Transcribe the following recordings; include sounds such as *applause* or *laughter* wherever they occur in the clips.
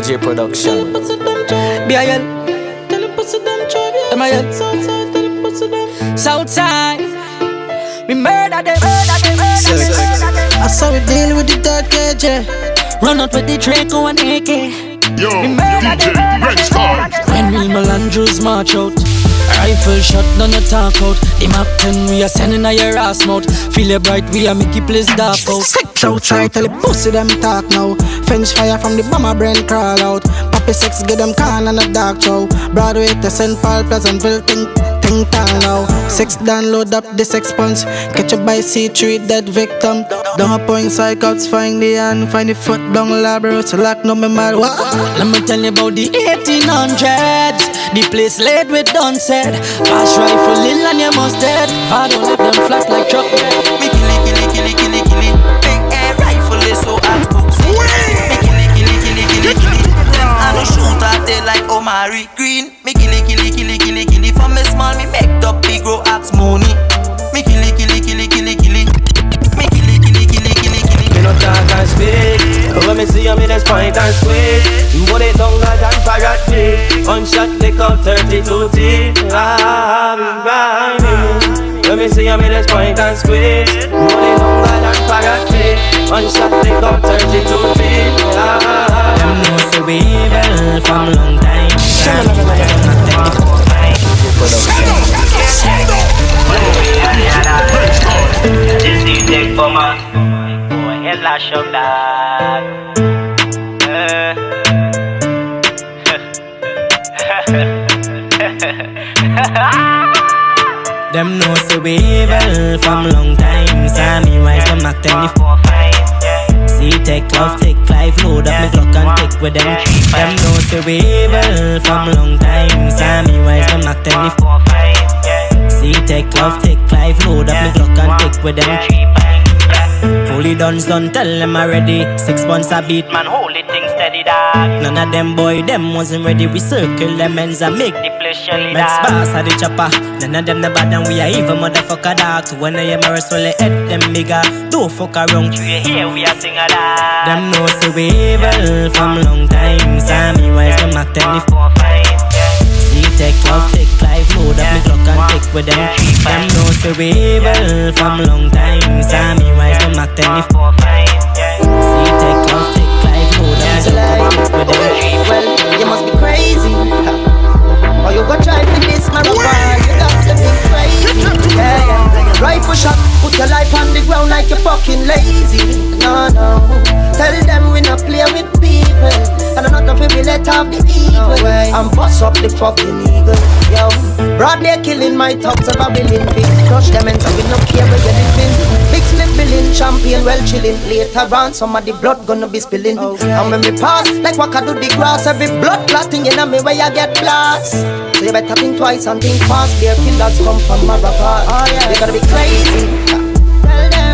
DJ production. BIL. MIL. Southside. We murder them. I saw we deal with the third KJ. Run out with the Draco and AK. Yo, DJ Red Star. When real Melandros march out. Rifle shot, none you talk out. The map 10, we are sending a your ass mouth. Feel it bright, we are make you place dark out. Six outside, tell the pussy them talk now. Fence fire from the bomber brain crawl out. Poppy six, get them can and a dark show. Broadway to St. Paul, Pleasantville, think, think town now. Six download up the six punch. Catch a by C3, dead victim. Down a point, psychouts, find the hand, find the foot down labro, so lock no me mad. What? Let me tell you about the 1800s. The place laid with done said. Pass rifle in and you must dead. I don't them flat like truck bed. Me kill it, kill it, kill it, kill it, kill it. Big air rifle is so hard to see. Me kill it, kill it, kill it, kill it, kill it. Them I no shoot out there like Omari Green. Me kill it, kill it, kill it, kill it, kill it. From me small, me make up big grow axe money. Me kill it, kill it, kill it, kill it, kill it. Me kill it, kill it, kill it, kill it, kill it. Me no talk and speak When me see you, me just point and squeeze Put it down like an parrot me One shot lick up 32 teeth Ah, me grinding When me see you, me just point and squeeze Put it down like an parrot me One shot lick up 32 teeth Ah, Them know say we evil from long time. This is the bomber Boy, hell I shove *laughs* that Them know say we evil from long time. Sammy rise from Mac 24 See take love, take life, load up me clock and take with them. Them know say we evil from long time. Sammy rise from Mac 24 See take love, take life, load up me clock and take with them. Fully done, done, tell them already. Six months I beat, man, hold it thing steady, dog. None of them boy, them wasn't ready. We circle them ends and make the place shelly, Mets boss at the chopper. None of them the bad and we are even motherfucker dog. So when I am a wrestle, they head them bigger. Don't fuck around, you hear we are sing a dog. Them know say we evil from long time. Sammy rise from Mac 24 See take love, take life, load up me clock and take with them. Them know say we evil from long time. Sammy rise from Mac 24 See take love, take life, load up me clock and take with them. Well, you must be crazy. Or you go try for this marathon. You got to be crazy. Yeah, yeah. Rifle shot, put your life on the ground like you're fucking lazy. No, no. Tell them we not play with people. And I'm not gonna we let off the evil. And bust up the fucking eagle. Yo, broad day killing my thugs of a billion feet. Crush them and so we no care where you're living. Big split billion champion, well chilling. Later on, some of the blood gonna be spilling. And when we pass, like what I do the grass, every blood clotting in me where you get blast. So you better think twice and think fast. Their killers come from Marapart. Oh, yeah. You gotta be crazy.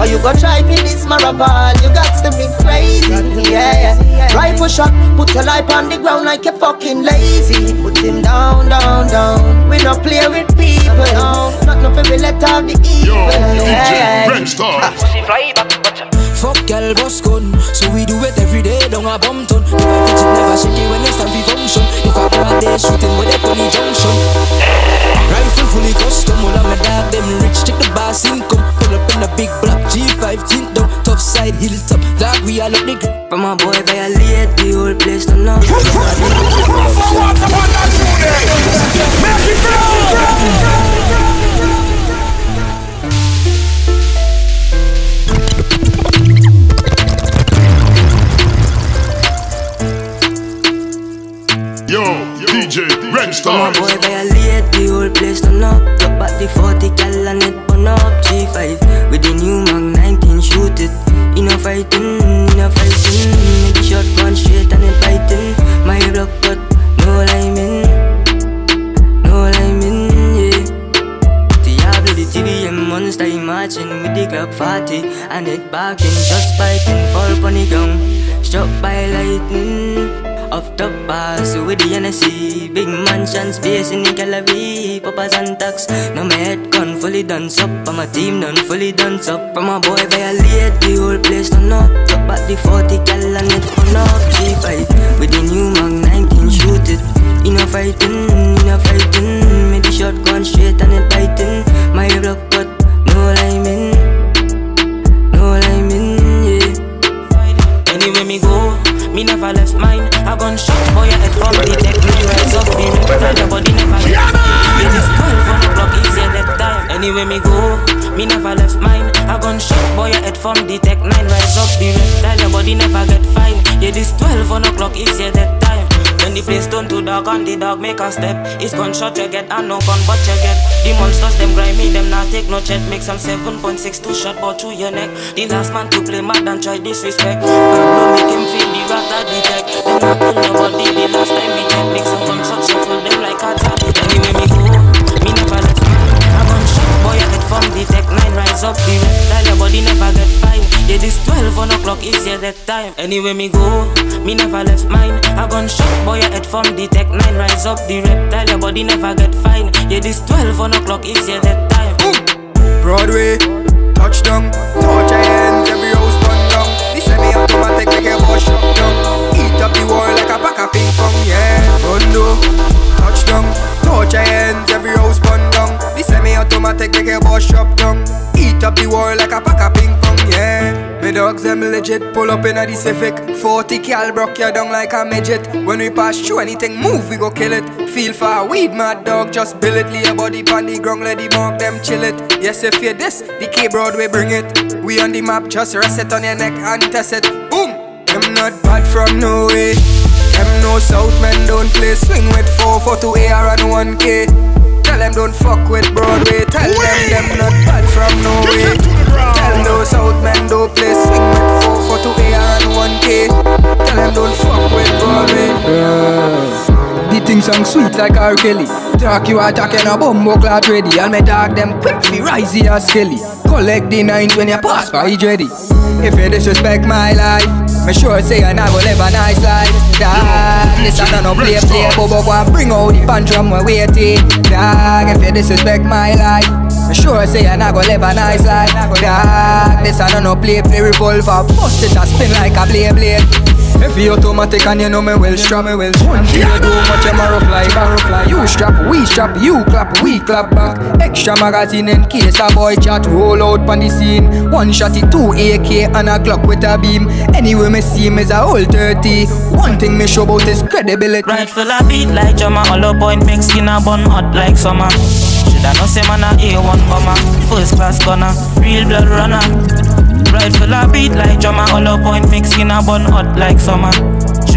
Or you go try for this marathon, you got to be crazy. Yeah, yeah. Rifle shot, put your life on the ground like you're fucking lazy. Put him down, down, down. We don't play with people. No, not nothing we let off the evil. Yo, Yeah, DJ Red Star. Pussy fly back, watch out Fuck girl, boss gun. So we do it every day, down a bum ton. If I fidget, never shake it when it's time for function. If I bad day shooting with a funny junction. Dog we all up the gr- From my boy violate the whole place to know. Yo, DJ Red My boy violate the whole place turn up Top at the 40 cal and it burn up G5 with the new Mag 19 shoot it In a fighting, in a fighting. Make shot one straight and it biting My block but no liming. No liming, yeah. Diablo the TDM monster marching with the Glock 40 And it barking, shots biting, fall upon the ground. Struck by lightning off top pass with the NSC Big mansions, space in the gallery. Papas and tax Now my head gone fully done up And my team done fully done up From my boy violate the whole place turn up Top at the 40 cal and it on up G5 with the new Mag 19 shoot it. In a fighting, in a fighting. Made the shotgun gone straight and it biting. My block cut, no liming. No liming, yeah. Anyway me go, me never left mine. A gunshot boy a head from the tech nine rise up the Tell your body never get fine. It is twelve on the clock, easier that time. Anyway me go, me never left mine. A gunshot boy a head from the tech nine rise up the Tell your body never get fine. It is twelve on the clock, easier that time. When the place turn to dark and the dog make a step It's gunshot you get and no gun but you get The monsters them grimy them not take no check Make some 7.62 shot ball through your neck The last man to play mad and try disrespect Pablo make him feel the rat at the tech Kill nobody the last time me check Make some gunshot shuffle them like a tablet. Anyway me go, me never left mine A gunshot boy I head from the tech Nine rise up the Tell your body never get fine. Yeah this 12 on o'clock is yeah that time. Anyway me go, me never left mine. A gunshot boy I head from the tech Nine rise up the reptile Your body never get fine. Yeah this 12 on o'clock is yeah that time. Broadway, touchdown, touch your hands, every house burn down. The semi-automatic make a bus shut down. Eat up the wall like a pack of ping pong, yeah. Rondo, touchdown, touch your hands, every house burn down. The semi-automatic make a bus shut down. Eat up the wall like a pack of ping pong, yeah. Me dogs them legit. Pull up in a the Civic 40 cal broke you down like a midget. When we pass through anything move we go kill it. Feel for a weed mad dog just bill it. Lay your body pon the ground let the mark them chill it. Yes if you this the K Broadway bring it. We on the map just rest it on your neck and test it not bad from no way Them no south men don't play swing with 4 for 2 AR and 1K Tell them don't fuck with Broadway. Tell them them not bad from no way Tell those south men don't play swing with 4 for 2 AR and 1K Tell them don't fuck with Broadway. The thing song sweet like R. Kelly. Talk you attack and a bumbo clot ready. And me dog them quick fi rise here skelly. Collect the nines when you pass by ready If you disrespect my life Me sure say I never live a nice life. Dog, this I don't know play play Bobo go and bring out the from my waiting Dog, if you disrespect my life me sure say I not go live a nice life. Dog, this I don't know play play revolver. Bust it and spin like a blade blade you automatic and you know me well strap me well. Day you do much I'm a like barrel fly. You strap, we strap, you clap, we clap back. Extra magazine in case a boy chat roll out pon the scene. One shot it, two AK and a Glock with a beam. Anyway me see him is a whole 30 One thing me show about is credibility. Full of beat like drummer Hollow point make skin a bun hot like summer. Shoulda know say man a A1 bomber First class gunner, real blood runner Full of beat like drummer. Hollow point make skin a bun hot like summer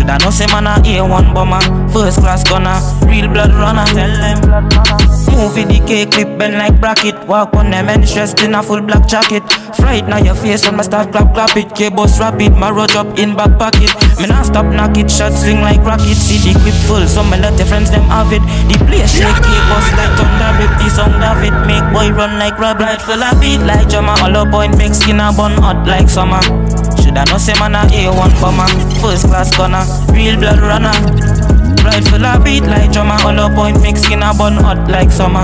Shoulda know say man a A1 bomber First class gunner, real blood runner Tell them. Movie the cake clip bend like bracket. Walk on them and stressed in a full black jacket. Fright now your face when my start clap clap it. K-boss rapid, my road up in back pocket. Me not stop knock it, shot swing like rocket See the clip full, so me let the friends them have it. The place shake, K-boss like thunder rip The sound of it. Make boy run like rabbit Right full of beat. Like drummer Hollow point make skin a bun hot like summer Shoulda know say man a A1 bomber First class gunner, real blood runner. Right full of beat like drummer. Hollow point make skin a bun hot like summer.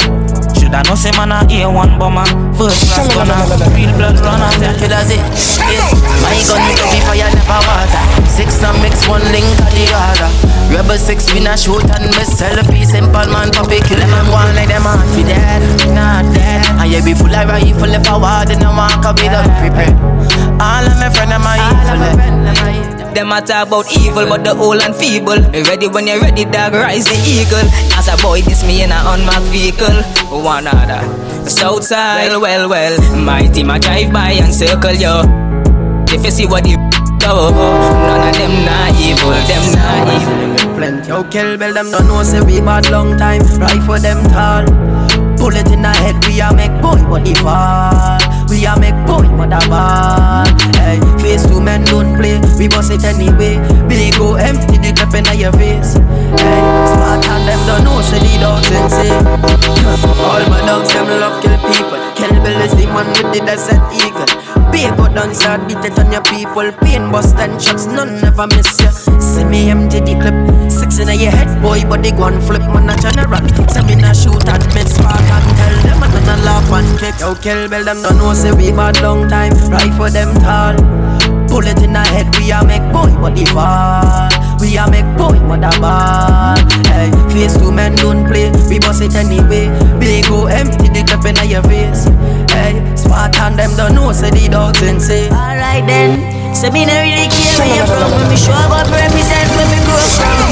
Shoulda know say man a A1 bomber First class gunner, real blood runner. Does it, yeah My gun to be fire never water Six and mix one link of the other Rebel six we not shoot and miss Sell a piece simple man puppy kill them and one like them on fi dead Not dead And yeah be full of rifle if I want and I walk up with them prepared All of my friend them are evil Them a talk about evil, but the old and feeble. Ready when you're ready, dog, rise the eagle. As a boy, this me in a unmarked vehicle. One other. Southside, well, well, well. My team a drive by and circle yo. If you see what the do, none of them not evil, them not evil. Plenty of kill bell, them don't know say we bad long time. Right for them tall. Pull it in the head, we a make boy body fall. We a make boy mother ball. Hey, face two men don't play, we bust it anyway. Big go empty the clip in your face. Hey, smart and them don't know say the dogs insane. All my dogs them love kill people. Bill is the man with the desert eagle. Paper dance hard, beat it on your people. Pain bust and shots, none never miss ya. See me empty the clip, six in your head, boy, but they go and flip, man a general. Say me not shoot and miss spark and tell them and then I laugh and kick. Yo, kill Bill, them don't know say we bad long time. Right for them tall. Pull it in the head, we a make boy body fall. We a make boy mother ball. Hey, face two men don't play, we bust it anyway. Big go empty the cup in your face. Hey, smart and them don't know say the dogs insane. Alright then, Say me not really care where you from. When me show up, represent where me grow from.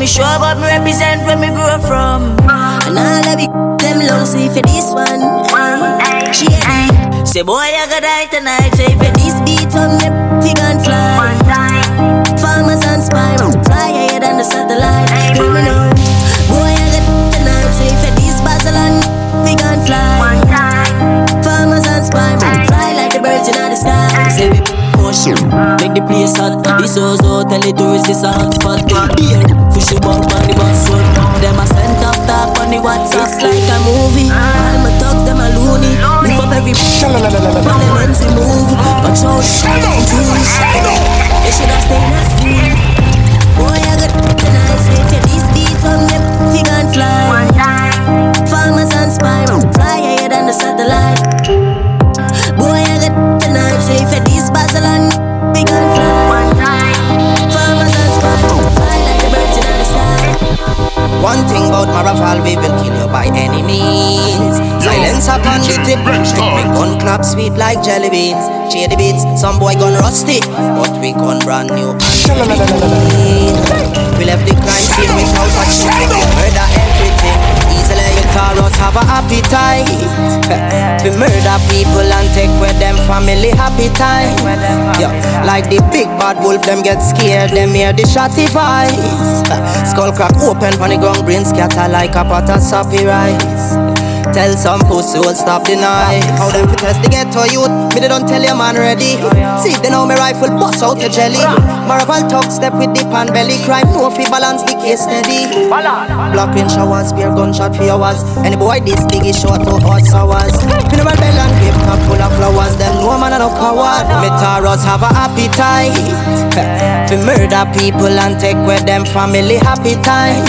Me show up, me represent where me grow from. And all of them long see for this one. Ay, She Say boy, I gotta die tonight. Say for this beat on me, make the place hot. This house out, tell the tourists it's a hot spot. Beer, fish about on the bus road. Them a send up talk on the WhatsApp. It's like a movie. All my thugs, them a loony. Move up every All the lens we move. But show Jewish. They should have stayed at school. Boy, I got tonight. Say to this beat on me, we gon' fly. Farmers and spy, fly higher than the satellite. Sweet like jelly beans. Shady beats, some boy gun rusty, but we gone brand new. We left the crime scene without a shit, murder everything. Easily you call us have a appetite. *laughs* we murder people and take with them family happy time. Yeah, like the big bad wolf, them get scared, them hear the shotty voice. *laughs* Skull crack open the ground, brain scatter like a pot of soppy rice. Tell some pussy will stop deny How them fi test the ghetto youth Me they don't tell your man ready. See they know me rifle bust out your jelly. Marvel talk step with the pan belly. Crime no fi balance the case steady. Block in showers, spear gunshot for hours. Any boy this big is short to horse hours Funeral bell and grave cup full of flowers. Them no man a no coward. Me taros have a appetite. *laughs* Fi murder people and take with them family happy time.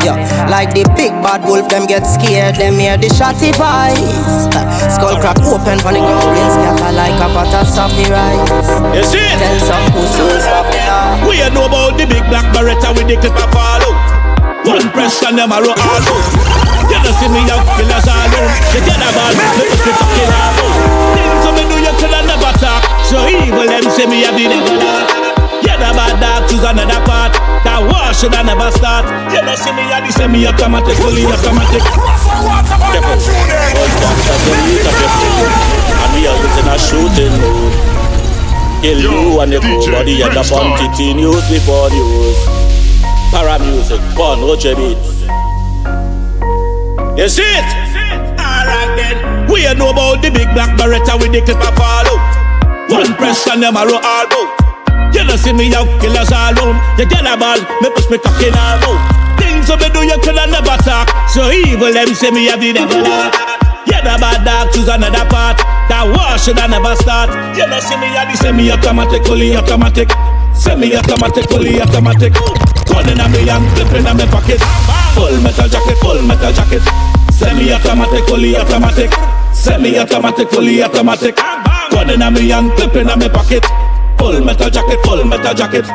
Yeah, like the big bad wolf them get scared. Them hear the shotty voice Skull crack open for the Brain scatter like a pot of soppy rice You see it? Tell some pussy will stop it We know about the big black beretta with the clip of follow. One press and them a roll all out. You don't see me out killers all out. You get a ball, pick up kill all out. Things me do you could never talk. So evil them say me have the You the bad dog choose another part. That war should I never start. You don't see me have the semi automatic, fully automatic. Shooting. Kill Yo, you and your cool body and the quantity news before news. Para music, pun, OJ beats. You see it? Alright then. We know about the big black beretta with the clip of follow. One press and them a roll all bout. You don't see me have killers all round. You get a ball, me push me cock in all bout. Things that me do you coulda never talk. So evil them say me have the devil heart. Yeah, the bad dog choose another part. That war should I never start. You know, see me at the semi-automatic, fully automatic. Semi-automatic, fully automatic. Gun in a me and clip in a me pocket. Full metal jacket, full metal jacket. Semi-automatic, fully automatic. Semi-automatic, fully automatic. Gun in a me and clip in a me pocket. Full metal jacket, full metal jacket.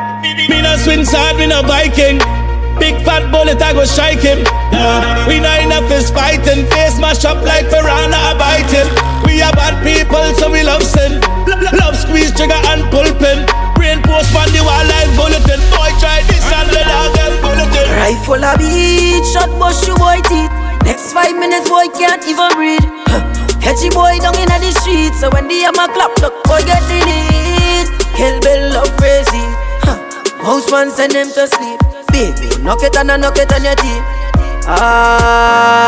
Me no swing side, me no Viking. Big fat bullet, I go strike him. We not enough fist fighting, face mash up like piranha a biting. We are bad people, so we love sin. Love squeeze trigger and pull pin. Brain post on the wall like bulletin. Boy, try this and the dog them bulletin. Rifle a beat, shot bust your boy teeth. Next five minutes, boy can't even breathe. Catchy boy down in the street, so when the hammer clap, look boy get. Kill Bill love crazy. Huh. Most man send them to sleep. Baby, knock it and I knock it on your teeth. Ah,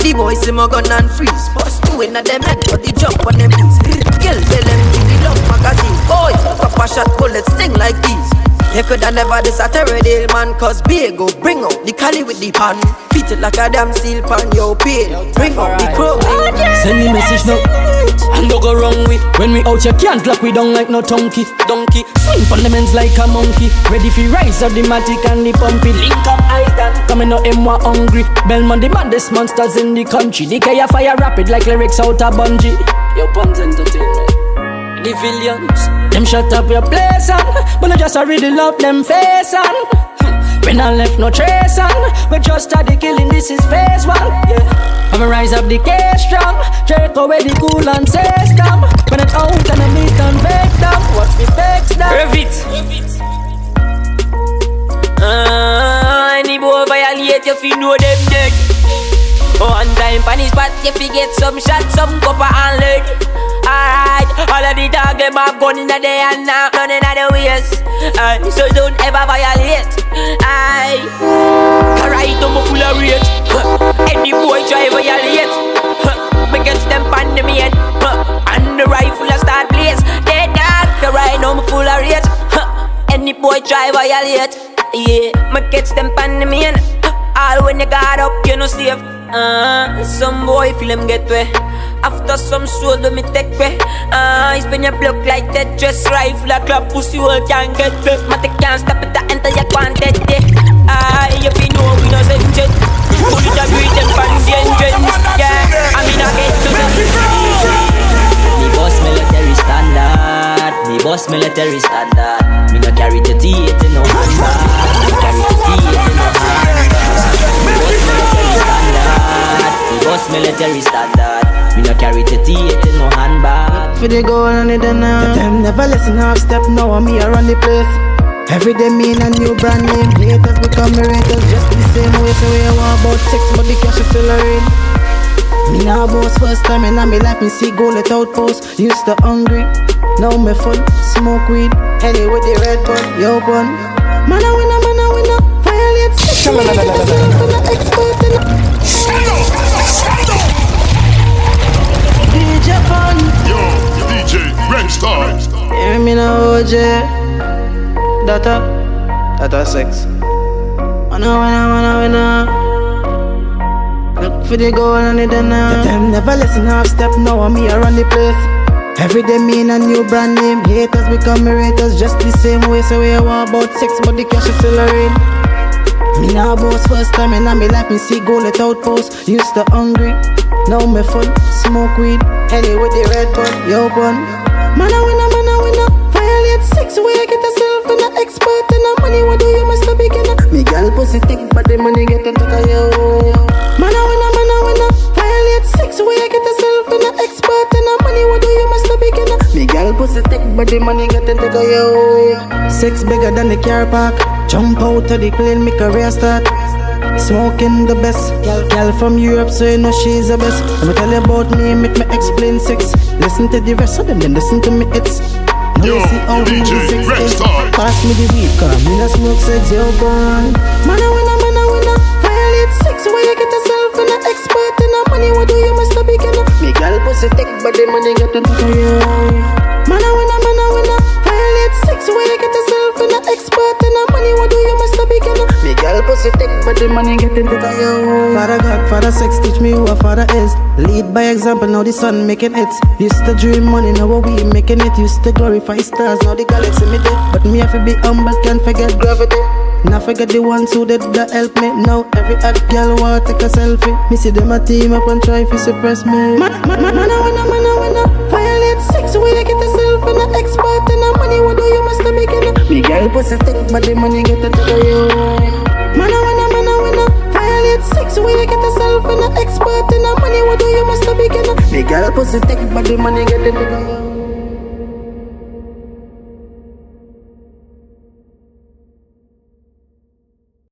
the boys see my gun and freeze. Bust two in a them head, but the jump on them knees. Them in the love magazine. Boy, proper shot bullets sting like these. You coulda never this a terror man Cause big go bring out the cali with the pan Beat it like a damn steel pan, yo, pain Bring out the crow Send me message now. And no go wrong with When we out you can't lock we down like no donkey. Donkey. Swing on the men's like a monkey. Ready for rise of the matic and the pumpy. Link up eyes done Coming out M one hungry. Bellman the baddest monsters in the country. The fire rapid like lyrics out of bungee. Your Pons Entertainment The villains Them shut up your place on But I just a really love them face on When I left no trace on, we just started killing, this is phase one. Yeah. I'ma rise up the case strong, Draco where the cool and say stop. When it's out and I meet and fake them, watch me fake them. Revit. Uh, any boy violate, you feel know them dead. One time pan his spot, you fi get some shot, some copper and lead. Alright, all of the dog them have gun in the day and now none in the ways. Uh, so don't ever violate. Aye, alright, I'm full of rage. Any boy try violate, me get them pan the. Huh. And the rifle a start blaze. They dog, alright, I'm full of rage. Any boy try violate, yeah, me catch them pan the. All when you got up, you know safe. Uh, some boy feel him get way. After some soul, do me take way. Uh, it's been your block like that dress rifle, a club pussy hole can't get way. Matic can't stop it, I enter your quantity. Ah, if you know we no send jet. It up with them pan the. Yeah, I mean I get to the Me boss military standard. Me boss military standard. For the goal and it now. Them never listen half step now I'm here run the place. Every day me in a new brand name. Haters become me haters just the same way. So we want about sex but the cash is still a rain. Me now boss first time in my life me see goal at outpost. Used to hungry, now me full. Smoke weed, any with the red bun, yo bun. Man a winner, man a winner. Violate sex, we get yourself in a expert in a DJ fun. Yo, DJ Redstar. Hear me now, OJ. Data, data sex. Wanna, wanna, wanna, wanna. Look for the goal and it now. Them never listen half step now and me I run the place. Every day me in a new brand name. Haters become me haters just the same way. So we want about sex, but the cash is still a rain. Me now boss first time in my life me see goal at outpost. Used to hungry, now me full. Smoke weed, any with the red bun, yo bun. Man a winner, man a winner. Violate sex, you get yourself in a expert in a money. What do you must a beginner? Me girl pussy thick, but the money get into the yo. Man a winner, man a winner. Violate sex, you get yourself in a expert in a money. What do you must a beginner? Me girl pussy thick, but the money get into the yo. Sex bigger than the car park. Jump out of the plane, make a career start. Smoking the best, girl, from Europe, so you know she's the best. Let me tell you about me, make me explain sex. Listen to the rest of them, then listen to me. It's now Yo, you see how we do sex. Is. Pass me the weed, cause me no smoke sex, yo, gone. Man a winner, man a winner. Violate sex, where you get yourself in a expert in a money. What do you must a beginner? Me girl pussy thick, but the money get into the yo. Man a winner, man a winner. Violate sex, where you get yourself in a expert in a money. What do you must a beginner? Me girl pussy thick, but the money get into the yo. Father God, Father sex, teach me who a father is. Lead by example, now the sun making hits. Used to dream money, now we making it. Used to glorify stars, now the galaxy me dead. But me have to be humble, can't forget gravity. Now forget the ones who did that help me. Now every hot girl want take a selfie. Me see them a team up and try to suppress me. Man, man, man, man, a winner, man, a winner. Violate sex, where you get yourself in a expert in a money. What do you must a beginner? Me girl pussy thick, but the money get into the yo. Man, a winner, man, a winner. Violate sex, where you get yourself in a expert in a money. What do you must a beginner? Me girl pussy thick, but the money get into the yo.